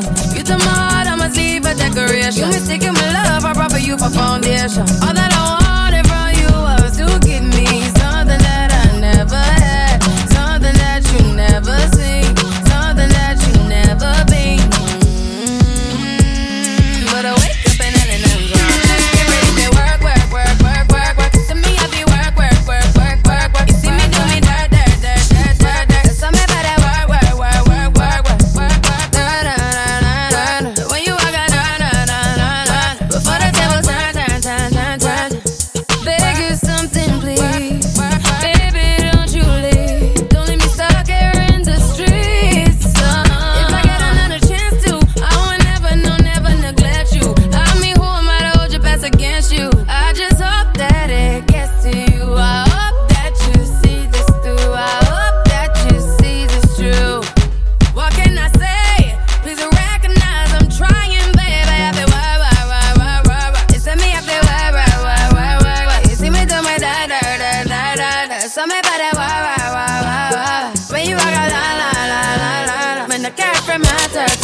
vibration. You to my heart, I'ma see for decoration. You mistaken my love, I brought for you for foundation. All that I wanted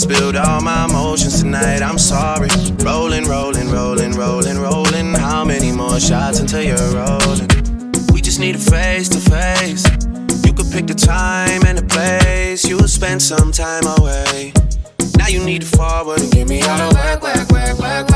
spilled all my emotions tonight. I'm sorry. Rolling, rolling, rolling, rolling, rolling. How many more shots until you're rolling? We just need a face to face. You could pick the time and the place. You'll spend some time away. Now you need to forward and get me out of work, work, work, work,